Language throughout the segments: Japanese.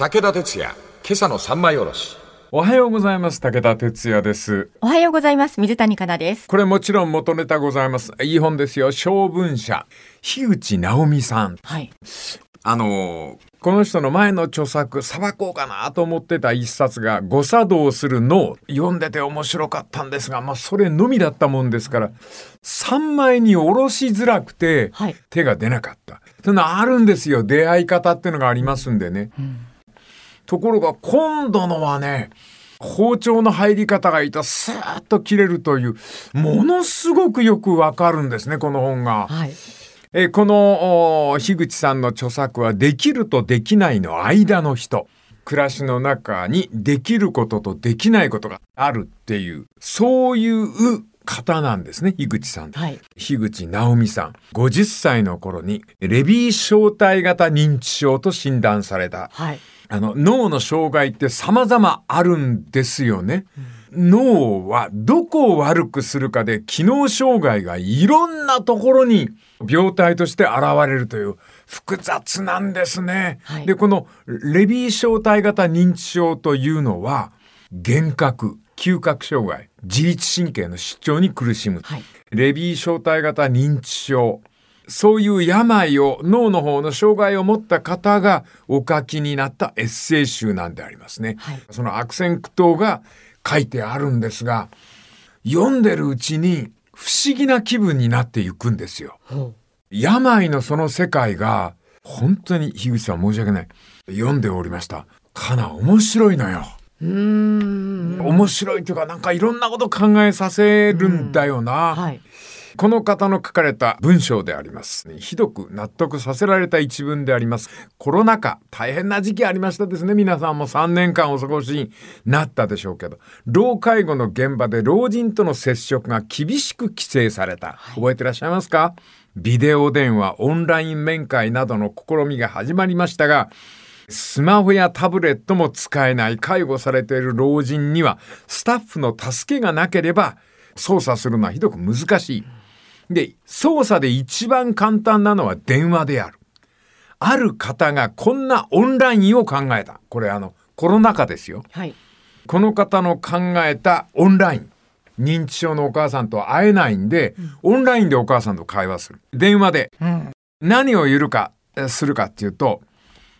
武田鉄矢、今朝の三枚おろし。おはようございます。武田哲也です。おはようございます。水谷香奈です。これもちろん元ネタございます。いい本ですよ。小文社。樋口直美さん。はい。あのーこの人の前の著作、さばこうかなと思ってた一冊が、誤作動する脳。読んでて面白かったんですが、まあ、それのみだったもんですから、三枚におろしづらくて、はい手が出なかった。そんなあるんですよ。出会い方っていうのがありますんでね。ところが今度のはね、包丁の入り方がいいとスーッと切れるという、ものすごくよくわかるんですね、この本が。はい。えーこのお樋口さんの著作は「できるとできないの間の人」暮らしの中にできることとできないことがあるっていうそういう方なんですね樋口さん。はい。樋口直美さん50歳の頃にレビー小体型認知症と診断されたはい。あの脳の障害って様々あるんですよね。脳はどこを悪くするかで機能障害がいろんなところに病態として現れるという複雑なんですね。はいでこのレビー小体型認知症というのは幻覚嗅覚障害自律神経の失調に苦しむ、はい。レビー小体型認知症そういう病を脳の方の障害を持った方がお書きになったエッセイ集なんでありますね。はいその悪戦苦闘が書いてあるんですが読んでるうちに不思議な気分になっていくんですよ。ほ病のその世界が本当に樋口さん申し訳ない読んでおりました。かな面白いのよ。う。ん。面白いというかなんかいろんなこと考えさせるんだよな。はい。この方の書かれた文章であります。ひどく納得させられた一文であります。コロナ禍、大変な時期ありましたですね。皆さんも3年間お過ごしになったでしょうけど、老介護の現場で老人との接触が厳しく規制された。覚えてらっしゃいますか？ビデオ電話、オンライン面会などの試みが始まりましたが、スマホやタブレットも使えない介護されている老人にはスタッフの助けがなければ操作するのはひどく難しい。で、操作で一番簡単なのは電話である。ある方がこんなオンラインを考えた。これあの、コロナ禍ですよ。はい。この方の考えたオンライン。認知症のお母さんと会えないんで、オンラインでお母さんと会話する。電話で。うん。何を言るか、えするかっていうと、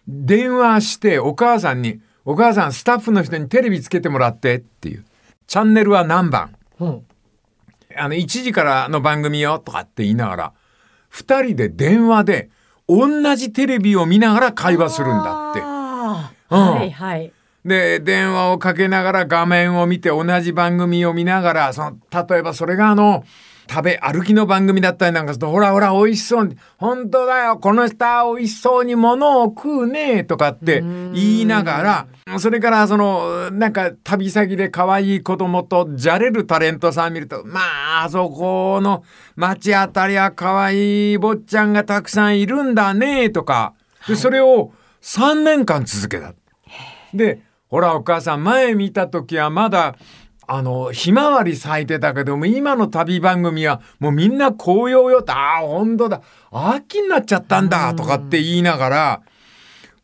電話してお母さんに、お母さんスタッフの人にテレビつけてもらってっていう。チャンネルは何番？ほあの、1時からの番組よとかって言いながら、二人で電話で同じテレビを見ながら会話するんだって。うんはい。はい。で、電話をかけながら画面を見て同じ番組を見ながら、その、例えばそれがあの、食べ、歩きの番組だったりなんかすると、ほらほら、美味しそうに、本当だよ、この人は美味しそうに物を食うね、とかって言いながら、それからその、なんか旅先で可愛い子供とじゃれるタレントさん見ると、まあ、あそこの街あたりは可愛い坊ちゃんがたくさんいるんだね、とか、でそれを3年間続けた。で、ほらお母さん前見た時はまだあのひまわり咲いてたけども今の旅番組はもうみんな紅葉よってああ本当だ秋になっちゃったんだとかって言いながら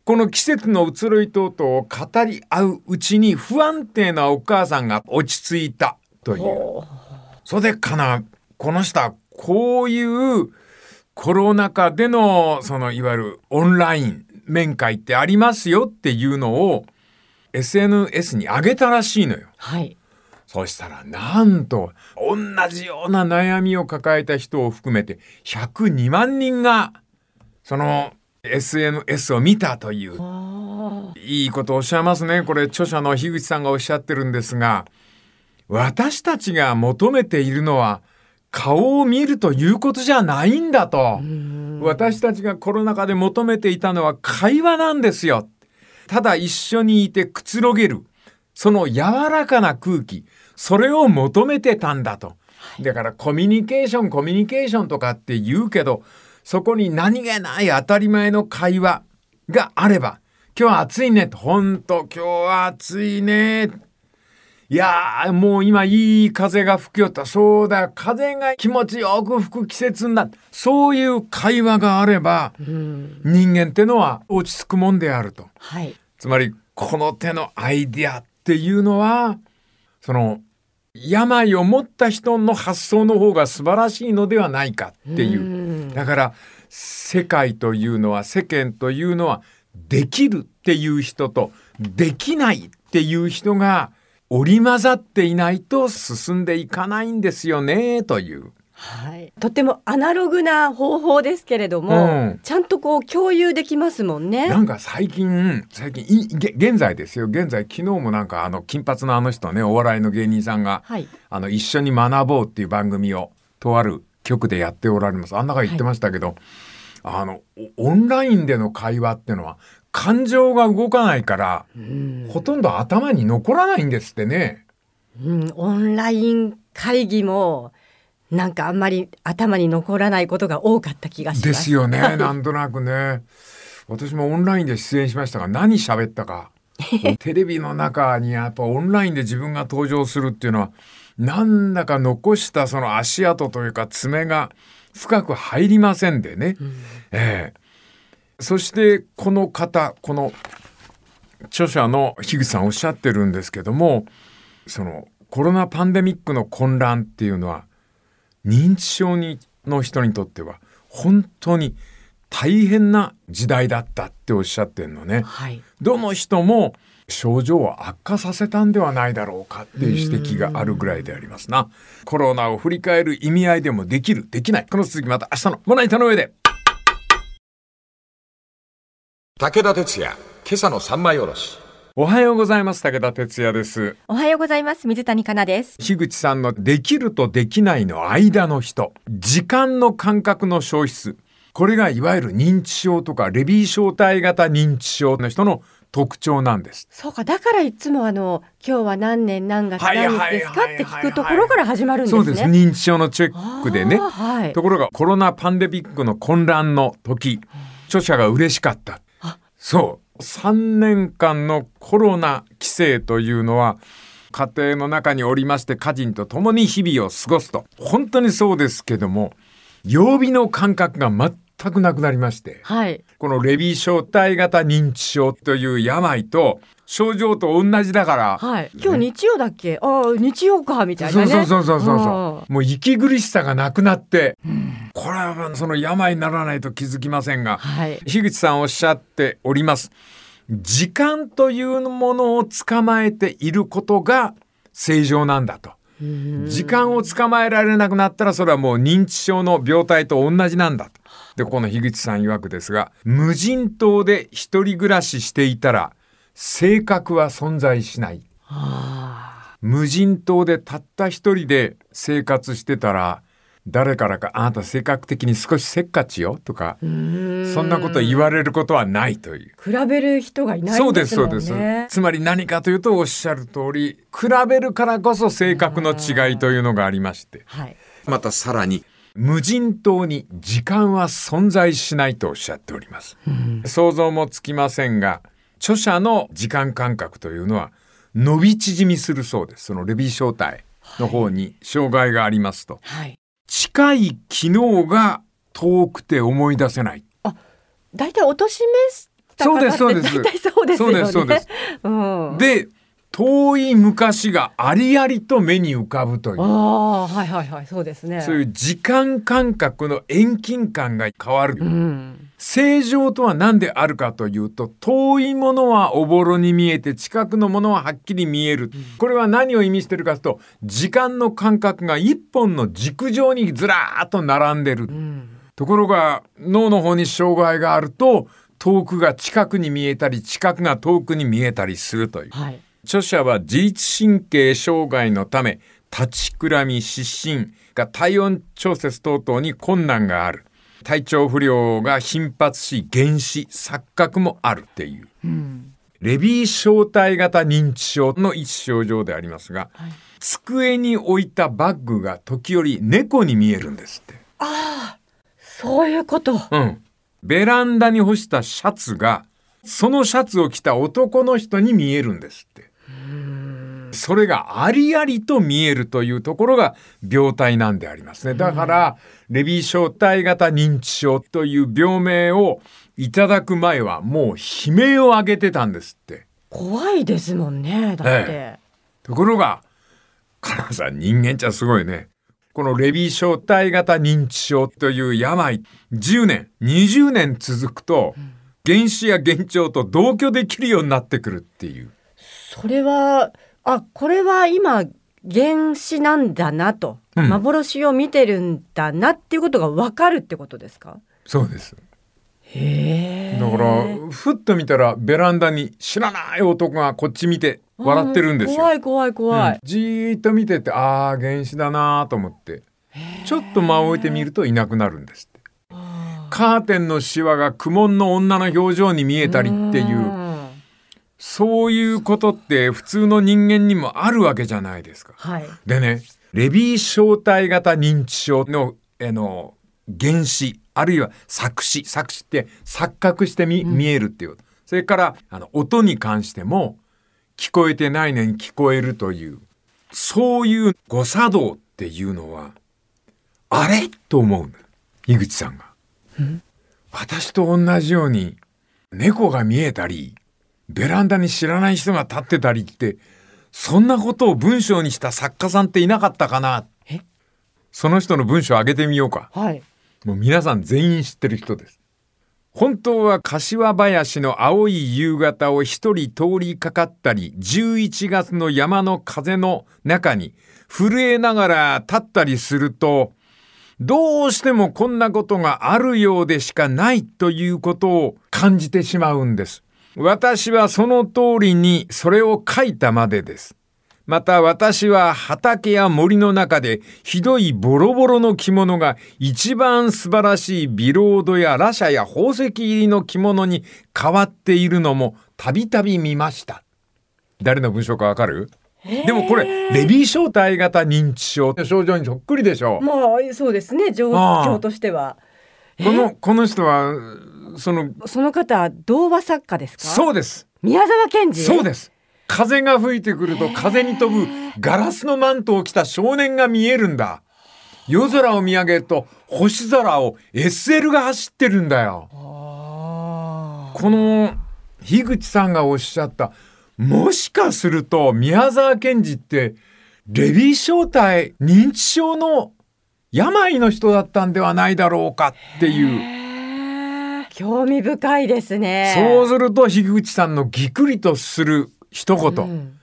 この季節の移ろい等々を語り合ううちに不安定なお母さんが落ち着いたという。それでかなこの人はこういうコロナ禍でのそのいわゆるオンライン面会ってありますよっていうのを SNS に上げたらしいのよ。はい。そしたらなんと同じような悩みを抱えた人を含めて102万人がその SNS を見たというあいいことをおっしゃいますね。これ著者の樋口さんがおっしゃってるんですが私たちが求めているのは顔を見るということじゃないんだと。私たちがコロナ禍で求めていたのは会話なんですよ。ただ一緒にいてくつろげる。その柔らかな空気。それを求めてたんだと。だからコミュニケーション、コミュニケーションとかって言うけど、そこに何気ない当たり前の会話があれば、今日は暑いね。ほんと、今日は暑いね。いやー、もう今いい風が吹きよった。そうだ、風が気持ちよく吹く季節になった。そういう会話があれば、うん。人間ってのは落ち着くもんであると。はい。つまりこの手のアイディアっていうのはその病を持った人の発想の方が素晴らしいのではないかっていううんだから世界というのは世間というのはできるっていう人とできないっていう人が織り交ざっていないと進んでいかないんですよねという。はい。とてもアナログな方法ですけれども、うんちゃんとこう共有できますもんね。なんか最近最近いげ現在ですよ現在昨日もなんかあの金髪のあの人ねお笑いの芸人さんが、はい。あの一緒に学ぼうっていう番組をとある局でやっておられますあん中言ってましたけど、あのおオンラインでの会話っていうのは感情が動かないから、うんほとんど頭に残らないんですってね。うん、オンライン会議もなんかあんまり頭に残らないことが多かった気がします。ですよね なんとなくね。私もオンラインで出演しましたが何喋ったか テレビの中にやっぱオンラインで自分が登場するっていうのはなんだか残したその足跡というか爪が深く入りませんでね。ええそしてこの方この著者の樋口さんおっしゃってるんですけどもそのコロナパンデミックの混乱っていうのは認知症にの人にとっては本当に大変な時代だったっておっしゃってるのね。はい。どの人も症状を悪化させたんではないだろうかっていう指摘があるぐらいでありますな。コロナを振り返る意味合いでもできる、できない。この続きまた明日のまな板の上で。武田鉄矢、今朝の三枚おろし。おはようございます。武田哲也です。おはようございます。水谷香奈です。樋口さんのできるとできないの間の人。時間の感覚の消失。これがいわゆる認知症とかレビー小体型認知症の人の特徴なんです。そうか、だからいつもあの今日は何年何月何日ですかって聞くところから始まるんですね。そうです。認知症のチェックでね。はい。ところがコロナパンデミックの混乱の時、著者が嬉しかったあ。そう。3年間のコロナ規制というのは、家庭の中におりまして家人と共に日々を過ごすと。本当にそうですけども、曜日の感覚が全くなくなりまして、はい。このレビー小体型認知症という病と症状と同じだから、はい。今日日曜だっけ？ああ、日曜かみたいなね。そうそうそうそうそう。もう息苦しさがなくなって、これはその病にならないと気づきませんが、はい。樋口さんおっしゃっております。時間というものを捕まえていることが正常なんだと。時間を捕まえられなくなったらそれはもう認知症の病態と同じなんだと。で、この樋口さん曰くですが、無人島で一人暮らししていたら性格は存在しない。あ無人島でたった一人で生活してたら誰からか「あなた性格的に少しせっかちよ」とかそんなこと言われることはないという。比べる人がいないそうんでですそうんですね。つまり何かというとおっしゃる通り比べるからこそ性格の違いというのがありましてはい。またさらに無人島に時間は存在しないとおっしゃっております、想像もつきませんが著者の時間感覚というのは伸び縮みするそうですそのレビー小体の方に障害がありますと、はい。近い昨日が遠くて思い出せない大体お年めした方ってそうですそうです大体そうです。そうですそうです。うん。で遠い昔がありありと目に浮かぶというああ、はいはいはい、そうですね。そういう時間感覚の遠近感が変わる、うん。正常とは何であるかというと遠いものはおぼろに見えて近くのものははっきり見える、これは何を意味してるかというと時間の感覚が一本の軸上にずらーっと並んでる、うん。ところが脳の方に障害があると遠くが近くに見えたり近くが遠くに見えたりするというはい。著者は自律神経障害のため立ちくらみ失神が体温調節等々に困難がある体調不良が頻発し原子錯覚もあるっていううん。レビー小体型認知症の一症状でありますが、はい机に置いたバッグが時折猫に見えるんですって。そういうこと。うん。ベランダに干したシャツがそのシャツを着た男の人に見えるんですって。それがありありと見えるというところが病態なんでありますね。だから、レビー小体型認知症という病名をいただく前はもう悲鳴を上げてたんですって。怖いですもんねだって、えところが、カナさん人間っちゃすごいね。このレビー小体型認知症という病、10年、20年続くと、原子や幻聴と同居できるようになってくるっていう。それはあこれは今原子なんだなと、うん。幻を見てるんだなっていうことがわかるってことですか？そうです。だから、ふっと見たらベランダに知らない男がこっち見て笑ってるんですよ。怖い怖い怖い、うん。じーっと見てて、ああ、原子だなと思って、ちょっと間を置いてみるといなくなるんですって。カーテンのシワが苦悶の女の表情に見えたりっていう、んそういうことって普通の人間にもあるわけじゃないですか。はいでね、レビー小体型認知症の、あの、原子、あるいは作詞、作詞って錯覚してみ、見えるっていう。それから、あの、音に関しても、聞こえてないのに聞こえるという、そういう誤作動っていうのは、あれ？と思うんだ。井口さんが。私と同じように、猫が見えたり、ベランダに知らない人が立ってたりって、そんなことを文章にした作家さんっていなかったかなえ？その人の文章を上げてみようか。はいもう皆さん全員知ってる人です。本当は柏林の青い夕方を一人通りかかったり、11月の山の風の中に震えながら立ったりすると、どうしてもこんなことがあるようでしかないということを感じてしまうんです。私はその通りにそれを書いたまでです。また私は畑や森の中でひどいボロボロの着物が一番素晴らしいビロードやラシャや宝石入りの着物に変わっているのもたびたび見ました。誰の文章かわかる？でもこれ、レビー小体型認知症って症状にそっくりでしょ。まあそうですね状況としてはこの、この人は、その、その方童話作家ですか？そうです。宮沢賢治？そうです。風が吹いてくると風に飛ぶガラスのマントを着た少年が見えるんだ。夜空を見上げると星空を SL が走ってるんだよ。あこの樋口さんがおっしゃった、もしかすると宮沢賢治ってレビー小体認知症の病の人だったんではないだろうかっていう。ー興味深いですねそうすると樋口さんのぎくりとする一言。うん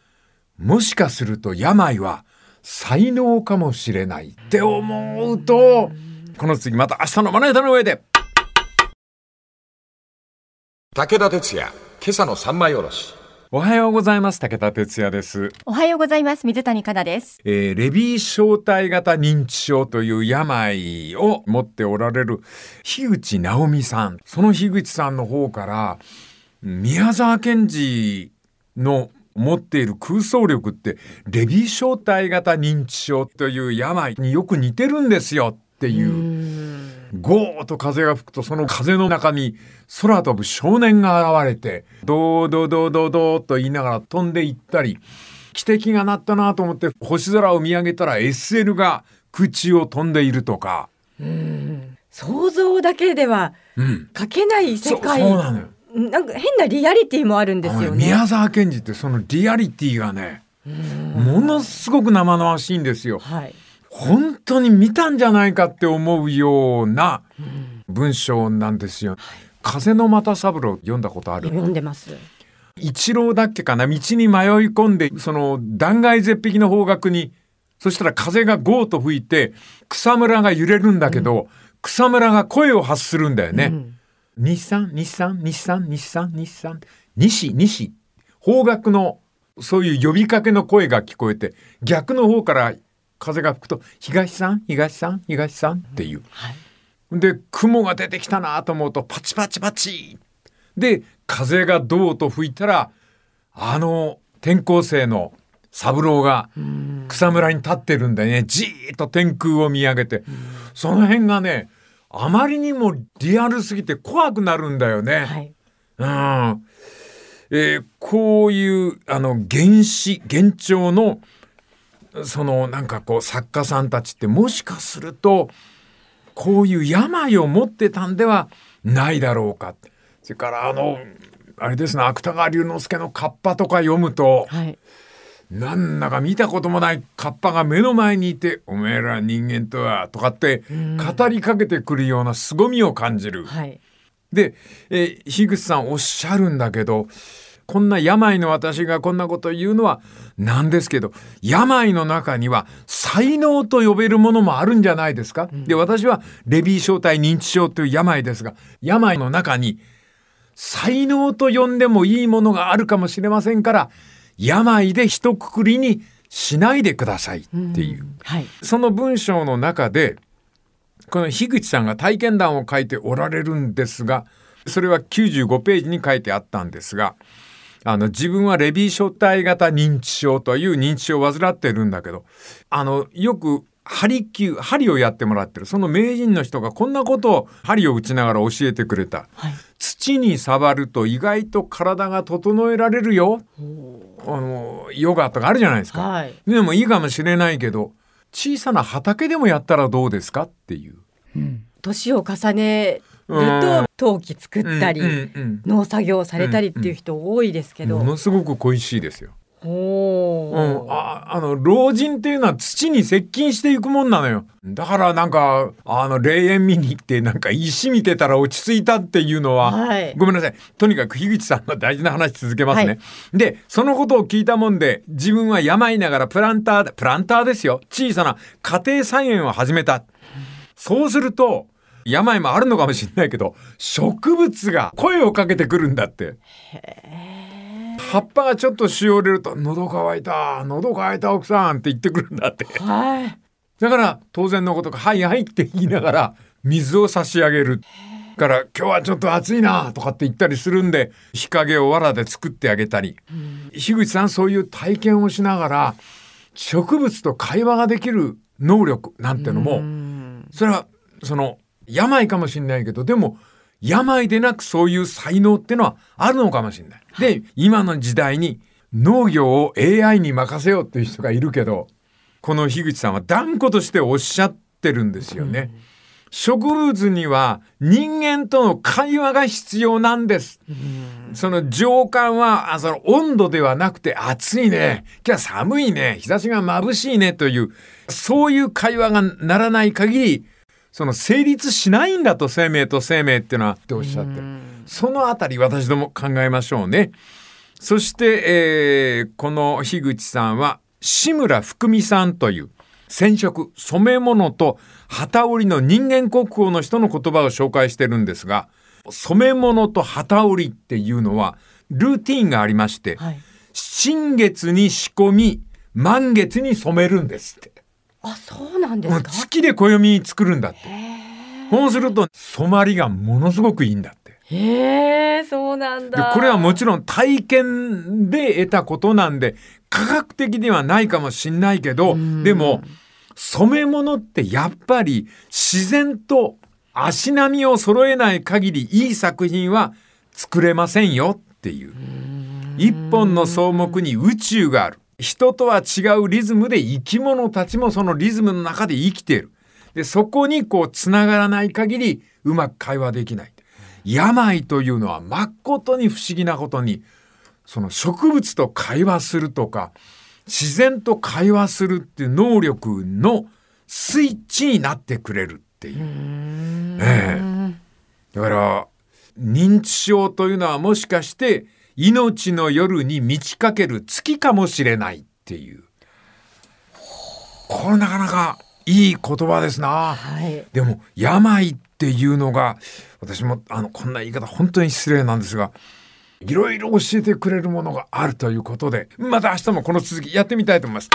もしかすると病は才能かもしれないって思うと、この次また明日のまな板の上で。武田鉄矢、今朝の三枚おろし。おはようございます。武田哲也です。おはようございます。水谷香奈です。えーレビー小体型認知症という病を持っておられる樋口直美さん。その樋口さんの方から、宮沢賢治の持っている空想力って、レビー小体型認知症という病によく似てるんですよっていう。ゴーッと風が吹くとその風の中に空飛ぶ少年が現れて、ドードードードードーと言いながら飛んでいったり、汽笛が鳴ったなと思って星空を見上げたら SL が口を飛んでいるとか。想像だけではうん。書けない世そう界そうなのよ。なんか変なリアリティもあるんですよね。ね宮沢賢治ってそのリアリティがね、ものすごく生々しいんですよ。はい。本当に見たんじゃないかって思うような文章なんですよ。風の又三郎読んだことある？読んでます。一郎だっけかな？道に迷い込んでその断崖絶壁の方角にそしたら風がゴーと吹いて草むらが揺れるんだけど、草むらが声を発するんだよね。うん。日産日産日産日産日産。西西方角のそういう呼びかけの声が聞こえて逆の方から風が吹くと東さん東さん東さんっていう。はい。で雲が出てきたなと思うとパチパチパチで風がどうと吹いたらあの転校生の三郎が草むらに立ってるんでねじーっと天空を見上げてその辺がねあまりにもリアルすぎて怖くなるんだよね。はい。うんえーこういうあの原始幻聴のそのなんかこう作家さんたちってもしかするとこういう病を持ってたんではないだろうかそれからあのあれですね芥川龍之介の「カッパ」とか読むと、はい。なんだか見たこともないカッパが目の前にいて「おめえら人間とは」とかって語りかけてくるような凄みを感じる。はい。で、えー樋口さんおっしゃるんだけどこんな病の私がこんなこと言うのはなんですけど病の中には才能と呼べるものもあるんじゃないですか、で私はレビー小体認知症という病ですが病の中に才能と呼んでもいいものがあるかもしれませんから病で一括りにしないでくださいっていう。はい。その文章の中でこの樋口さんが体験談を書いておられるんですがそれは95ページに書いてあったんですがあの自分はレビー小体型認知症という認知症を患ってるんだけどあのよく針灸針をやってもらってるその名人の人がこんなことを針を打ちながら教えてくれた。はい。土に触ると意外と体が整えられるよ。あのヨガとかあるじゃないですか。はい。でもいいかもしれないけど小さな畑でもやったらどうですかっていう。年を重ねと陶器作ったり、農作業されたりっていう人多いですけど。うん。ものすごく恋しいですよ。おう。ん、ーああの老人っていうのは土に接近していくもんなのよ。だからなんかあの霊園見に行ってなんか石見てたら落ち着いたっていうのは、はい。ごめんなさい。とにかく樋口さんの大事な話続けますね、はい。でそのことを聞いたもんで自分は病ながらプランターでプランターですよ。小さな家庭菜園を始めた。そうすると病もあるのかもしれないけど植物が声をかけてくるんだって。葉っぱがちょっとしおれると「喉乾いた喉乾いた奥さん」って言ってくるんだって。はい。だから当然のことか「はいはい」って言いながら水を差し上げる。から「今日はちょっと暑いな」とかって言ったりするんで日陰を藁で作ってあげたり。樋口さんそういう体験をしながら植物と会話ができる能力なんてのもそれはその病かもしれないけどでも病でなくそういう才能ってのはあるのかもしれない。で今の時代に農業を AI に任せようっていう人がいるけどこの樋口さんは断固としておっしゃってるんですよね。植物には人間との会話が必要なんです。その情感はあその温度ではなくて暑いね。今日は寒いね。日差しが眩しいね。というそういう会話がならない限りその成立しないんだと生命と生命っていうのはっておっしゃって。るそのあたり私ども考えましょうね。そして、えーこの樋口さんは志村福美さんという染色染め物と機織りの人間国宝の人の言葉を紹介してるんですが染め物と機織りっていうのはルーティーンがありまして、はい。新月に仕込み満月に染めるんですってあ、そうなんですか？月で暦作るんだって。そうすると染まりがものすごくいいんだって。へえ、そうなんでだ。これはもちろん体験で得たことなんで科学的ではないかもしんないけどでも染め物ってやっぱり自然と足並みを揃えない限りいい作品は作れませんよっていう。一本の草木に宇宙がある人とは違うリズムで生き物たちもそのリズムの中で生きている。でそこにこうつながらない限りうまく会話できない。病というのは誠に不思議なことにその植物と会話するとか自然と会話するっていう能力のスイッチになってくれるっていう。ええ。だから認知症というのはもしかして命の夜に満ち欠ける月かもしれないっていうこれなかなかいい言葉ですな。はい。でも病っていうのが私もあのこんな言い方本当に失礼なんですがいろいろ教えてくれるものがあるということでまた明日もこの続きやってみたいと思います。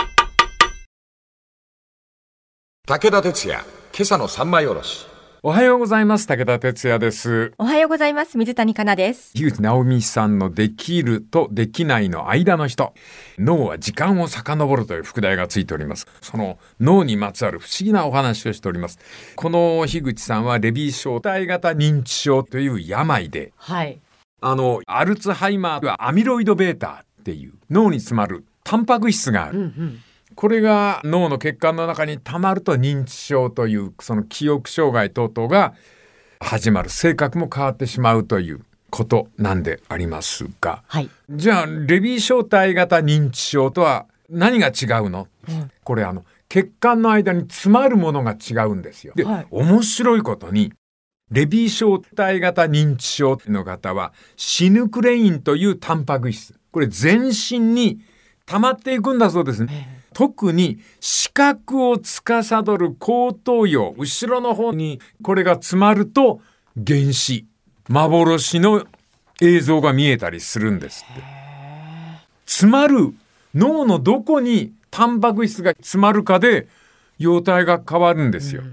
武田鉄矢、今朝の三枚おろし。おはようございます武田哲也です。おはようございます。水谷香奈です。樋口直美さんのできるとできないの間の人脳は時間を遡るという副題がついておりますその脳にまつわる不思議なお話をしておりますこの樋口さんはレビー小体型認知症という病ではい。あのアルツハイマーはアミロイド β っていう脳に詰まるタンパク質がある、これが脳の血管の中に溜まると認知症というその記憶障害等々が始まる性格も変わってしまうということなんでありますが、はい。じゃあレビー小体型認知症とは何が違うの、うんこれあの血管の間に詰まるものが違うんですよ。で、はい面白いことにレビー小体型認知症の方はシヌクレインというタンパク質これ全身に溜まっていくんだそうですね。特に視覚を司る後頭葉後ろの方にこれが詰まると原子幻の映像が見えたりするんですって。詰まる脳のどこにタンパク質が詰まるかで容体が変わるんですよ。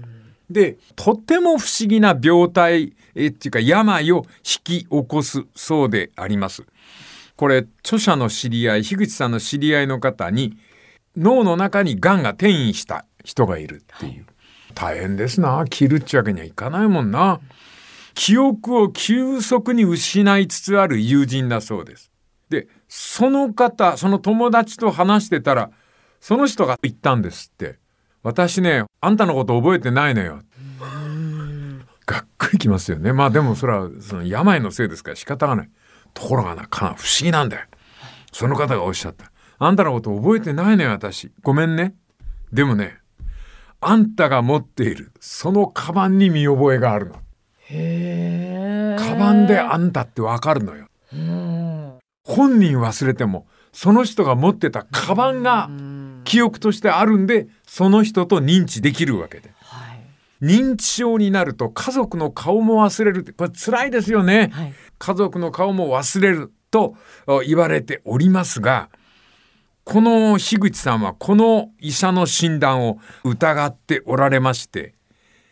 でとても不思議な病態えっていうか病を引き起こすそうであります。これ著者の知り合い樋口さんの知り合いの方に脳の中にがんが転移した人がいるっていう、大変ですな。切るっちゅうわけにはいかないもんな。記憶を急速に失いつつある友人だそうです。でその方その友達と話してたらその人が言ったんですって。私ねあんたのこと覚えてないのよ。がっくりきますよね。まあでもそれはその病のせいですから仕方がない。ところがなかな不思議なんだよ。その方がおっしゃった。あんたのこと覚えてないのよ私ごめんねでもねあんたが持っているそのカバンに見覚えがあるのへえ。カバンであんたってわかるのようん。本人忘れてもその人が持ってたカバンが記憶としてあるんでその人と認知できるわけではい。認知症になると家族の顔も忘れるってこれ辛いですよね、はい。家族の顔も忘れるとお言われておりますがこの樋口さんはこの医者の診断を疑っておられまして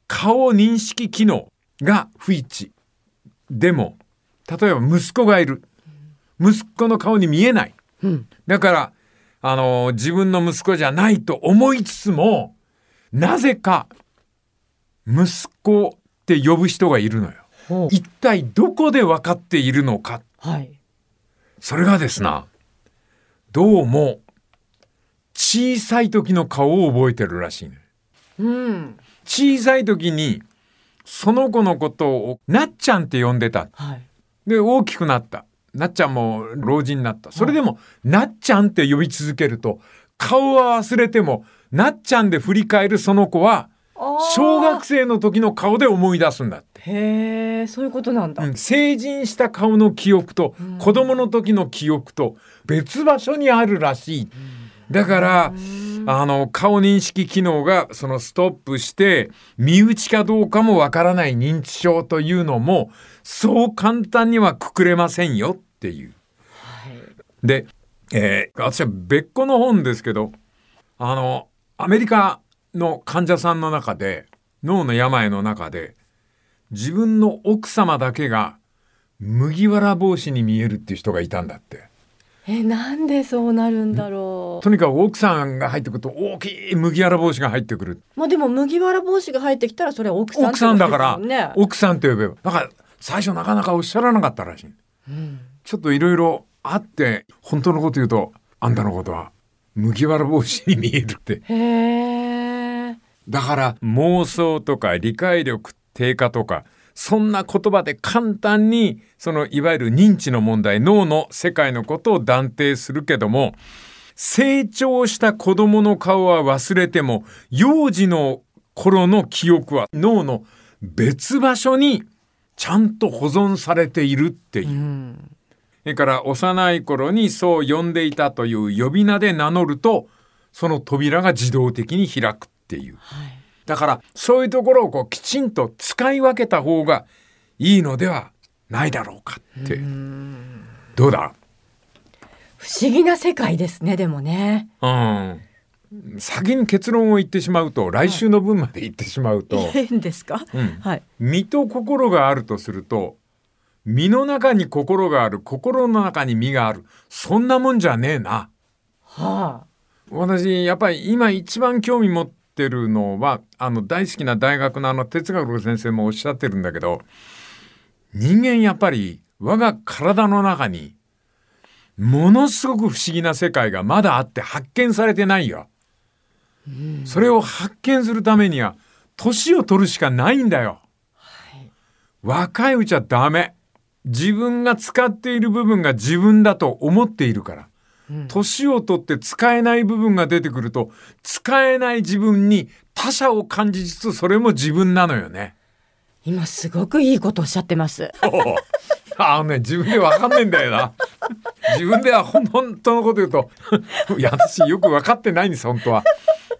顔認識機能が不一致でも例えば息子がいる息子の顔に見えないうん。だからあの自分の息子じゃないと思いつつもなぜか息子って呼ぶ人がいるのよ。一体どこで分かっているのかはい。それがですなどうも小さい時の顔を覚えてるらしいねうん。小さい時にその子のことをなっちゃんって呼んでた。はい。で大きくなった。なっちゃんも老人になった。それでも、なっちゃんって呼び続けると顔は忘れてもなっちゃんで振り返るその子は小学生の時の顔で思い出すんだって。へえ、そういうことなんだ。うん。成人した顔の記憶とうん。子供の時の記憶と別場所にあるらしい。だからあの顔認識機能がそのストップして身内かどうかもわからない認知症というのもそう簡単にはくくれませんよっていう。はい。で、えー私は別個の本ですけどあのアメリカの患者さんの中で脳の病の中で自分の奥様だけが麦わら帽子に見えるっていう人がいたんだって。え、なんでそうなるんだろとにかく奥さんが入ってくると大きい麦わら帽子が入ってくる。う。まあでも麦わら帽子が入ってきたらそれは奥さんって奥さんだから。奥さんと呼べば。だから最初なかなかおっしゃらなかったらしい。うんちょっといろいろあって本当のこと言うとあんたのことは麦わら帽子に見えるって。へえ。だから妄想とか理解力低下とかそんな言葉で簡単にそのいわゆる認知の問題脳の世界のことを断定するけども成長した子供の顔は忘れても幼児の頃の記憶は脳の別場所にちゃんと保存されているっていうう。ん。それから幼い頃にそう呼んでいたという呼び名で名乗るとその扉が自動的に開くっていう。はい。だからそういうところをこうきちんと使い分けた方がいいのではないだろうかって。どうだ？不思議な世界ですね、でもね。うん。先に結論を言ってしまうと来週の分まで言ってしまうと、いいんですか？うんはい。身と心があるとすると身の中に心がある心の中に身があるそんなもんじゃねえな。はあ。私やっぱり今一番興味持ってるのはあの大好きな大学のあの哲学の先生もおっしゃってるんだけど人間やっぱり我が体の中にものすごく不思議な世界がまだあって発見されてないよ。それを発見するためには年を取るしかないんだよ。若いうちはダメ。自分が使っている部分が自分だと思っているから。年を取って使えない部分が出てくると、使えない自分に他者を感じつつそれも自分なのよね。今すごくいいことおっしゃってます。あのね、自分でわかんねえんだよな。自分では本当のこと言うと、いや、私よく分かってないんです、本当は。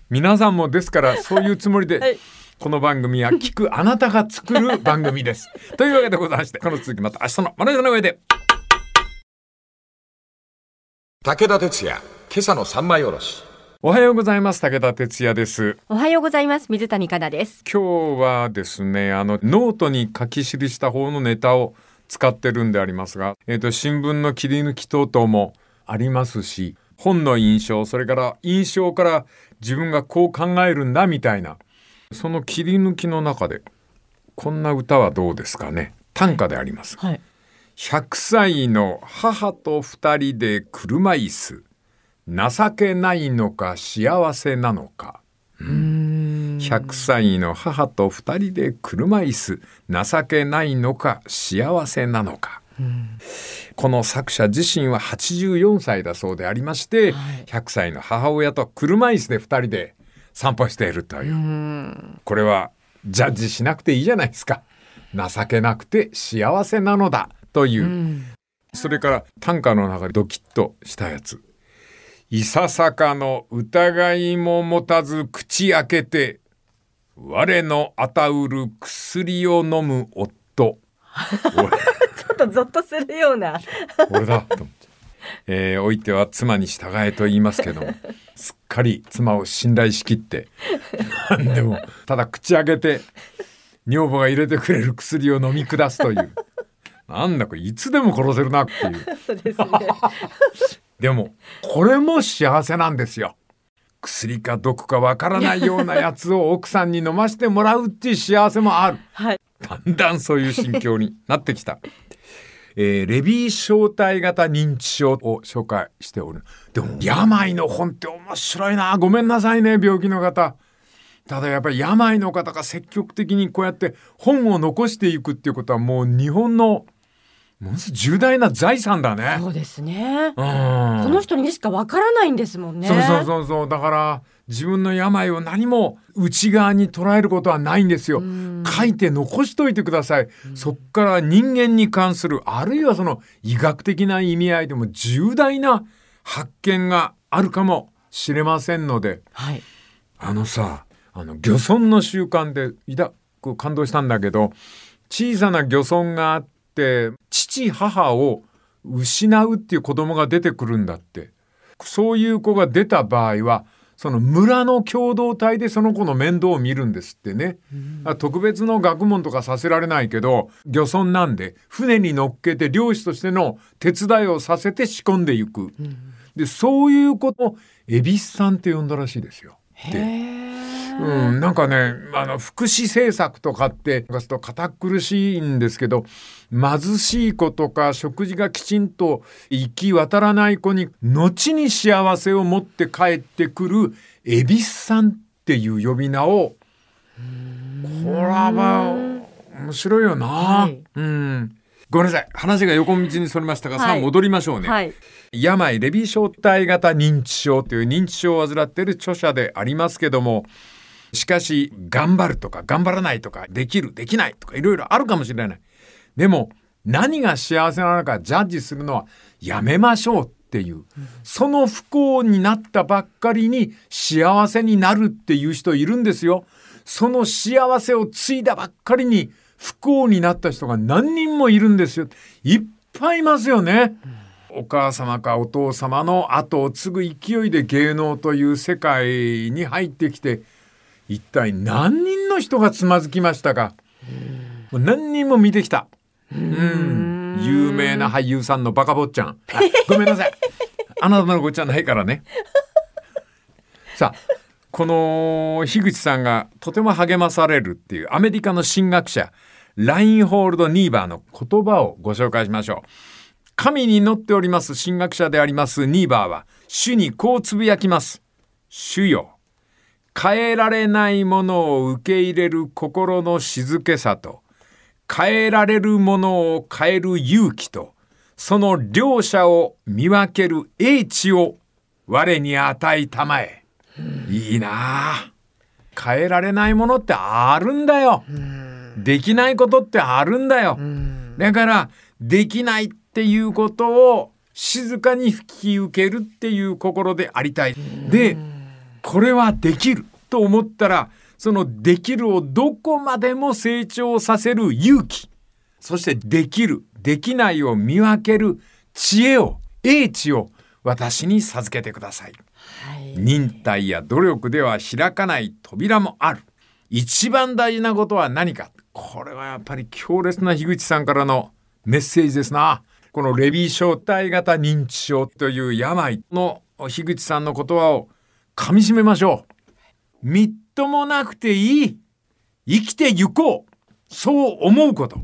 皆さんもですから、そういうつもりで、はいこの番組は聞くあなたが作る番組です。というわけでございまして、この続きまた明日のマネージャーの上で。武田鉄矢、今朝の三枚おろし。おはようございます。武田哲也です。おはようございます。水谷香奈です。今日はですね、あの、ノートに書き記した方のネタを使ってるんでありますが、えっ、と、新聞の切り抜き等々もありますし、本の印象、それから印象から自分がこう考えるんだみたいな、その切り抜きの中で、こんな歌はどうですかね。短歌であります。はい。100歳の母と二人で車椅子。情けないのか幸せなのか。100歳の母と二人で車椅子。情けないのか幸せなのか。この作者自身は84歳だそうでありまして、100歳の母親と車椅子で二人で散歩しているという。これはジャッジしなくていいじゃないですか。情けなくて幸せなのだという。それから短歌の中でドキッとしたやつ。いささかの疑いも持たず口開けて、我のあたうる薬を飲む夫。俺ちょっとゾッとするような。俺だと思って。えー、おいては妻に従えと言いますけども、すっかり妻を信頼しきって、なんでも、ただ口開けて、女房が入れてくれる薬を飲み下すという。なんだこれ、いつでも殺せるなっていう。そうですね。でも、これも幸せなんですよ。薬か毒かわからないようなやつを奥さんに飲ませてもらうっていう幸せもある。はい。だんだんそういう心境になってきた。えーレビー小体型認知症を紹介しておる。でも、病の本って面白いな。ごめんなさいね、病気の方。ただやっぱり病の方が積極的にこうやって本を残していくっていうことはもう日本のものすごい重大な財産だね。そうですね。うんこの人にしかわからないんですもんね。そうそうそうそうだから自分の病を何も内側に捉えることはないんですよ。書いて残しといてください。そっから人間に関するあるいはその医学的な意味合いでも重大な発見があるかもしれませんのではい。あのさあの漁村の習慣でいだこう感動したんだけど小さな漁村があって父母を失うっていう子供が出てくるんだって。そういう子が出た場合はその村の共同体でその子の面倒を見るんですってね、あ特別の学問とかさせられないけど漁村なんで船に乗っけて漁師としての手伝いをさせて仕込んでいく、でそういうことを恵比寿さんって呼んだらしいですよ。でうん、なんかねあの福祉政策とかってすると堅苦しいんですけど貧しい子とか食事がきちんと行き渡らない子に後に幸せを持って帰ってくる恵比寿さんっていう呼び名をこれはまあ面白いよな、はい。うん。ごめんなさい。話が横道にそれましたが、さあはい戻りましょうね、はい。病レビー小体型認知症という認知症を患っている著者でありますけどもしかし頑張るとか頑張らないとかできるできないとかいろいろあるかもしれない。でも何が幸せなのかジャッジするのはやめましょうっていう、その不幸になったばっかりに幸せになるっていう人いるんですよ。その幸せを継いだばっかりに不幸になった人が何人もいるんですよ。いっぱいいますよね、お母様かお父様の後を継ぐ勢いで芸能という世界に入ってきて一体何人の人がつまずきましたか？もう何人も見てきたうん有名な俳優さんのバカ坊ちゃん あごめんなさいあなたの子じゃないからね さあこの樋口さんがとても励まされるっていうアメリカの神学者ラインホールド・ニーバーの言葉をご紹介しましょう。神に乗っております神学者でありますニーバーは主にこうつぶやきます。主よ。変えられないものを受け入れる心の静けさと変えられるものを変える勇気と、その両者を見分ける英知を我に与えたまえ。いいなあ変えられないものってあるんだよ。できないことってあるんだよ。だから、できないっていうことを静かに引き受けるっていう心でありたい。で、これはできると思ったら、そのできるをどこまでも成長させる勇気。そしてできる、できないを見分ける知恵を、英知を私に授けてください。はい。忍耐や努力では開かない扉もある。一番大事なことは何か。これはやっぱり強烈な樋口さんからのメッセージですな。このレビー小体型認知症という病の樋口さんの言葉を噛み締めましょう。みっともなくていい。生きてゆこう。そう思うこと。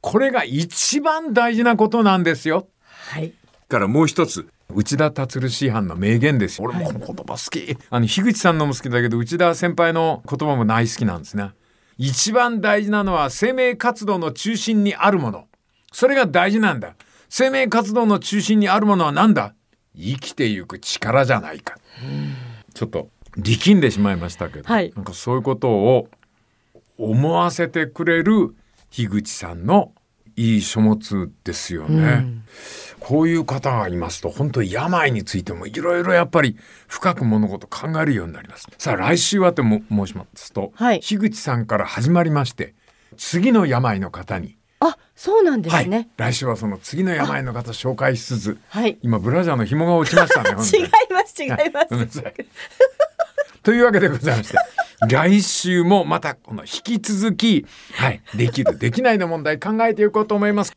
これが一番大事なことなんですよ。はい。からもう一つ内田達師範の名言ですよ俺もこの言葉好き、あの樋口さんのも好きだけど内田先輩の言葉も大好きなんですね一番大事なのは生命活動の中心にあるものそれが大事なんだ生命活動の中心にあるものは何だ？生きてゆく力じゃないかちょっと力んでしまいましたけど、はいなんかそういうことを思わせてくれる樋口さんのいい書物ですよね。こういう方がいますと本当に病についてもいろいろやっぱり深く物事考えるようになります。さあ来週はとも申しますと、はい樋口さんから始まりまして次の病の方に、あ、そうなんではいすね。来週はその次の病の方紹介しつつはい。今ブラジャーの紐が落ちましたね。違いにます違います。というわけでございまして、来週もまたこの引き続き、はい、できる、できないの問題考えていこうと思います。